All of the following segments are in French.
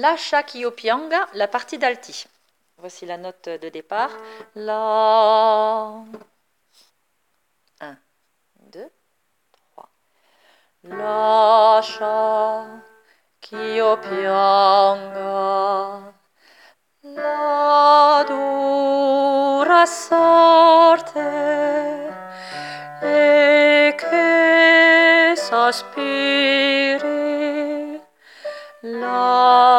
Lascia ch'io pianga, la partie d'alti. Voici la note de départ. La. 1, 2, 3. Lascia ch'io pianga la dura sorte sospiri la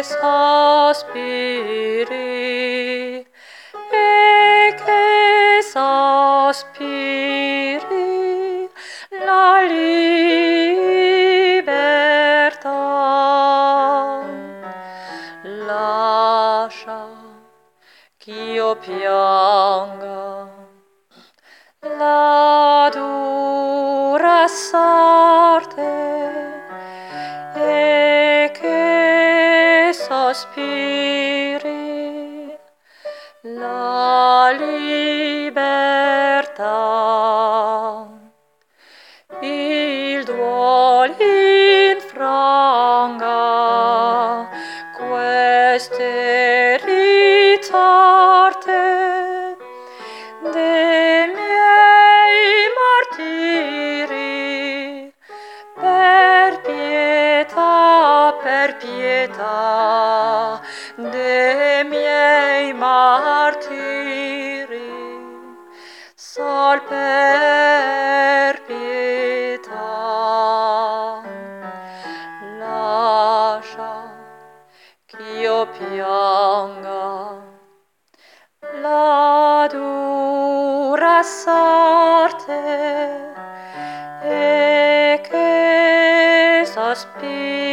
che sospiri e che sospiri la libertà lascia pianga. La dura sorte sospiri la libertà. Il duol infranga queste ritarte de per pietà de miei martiri sol per pietà. Lascia ch'io pianga la dura sorte e che sospiri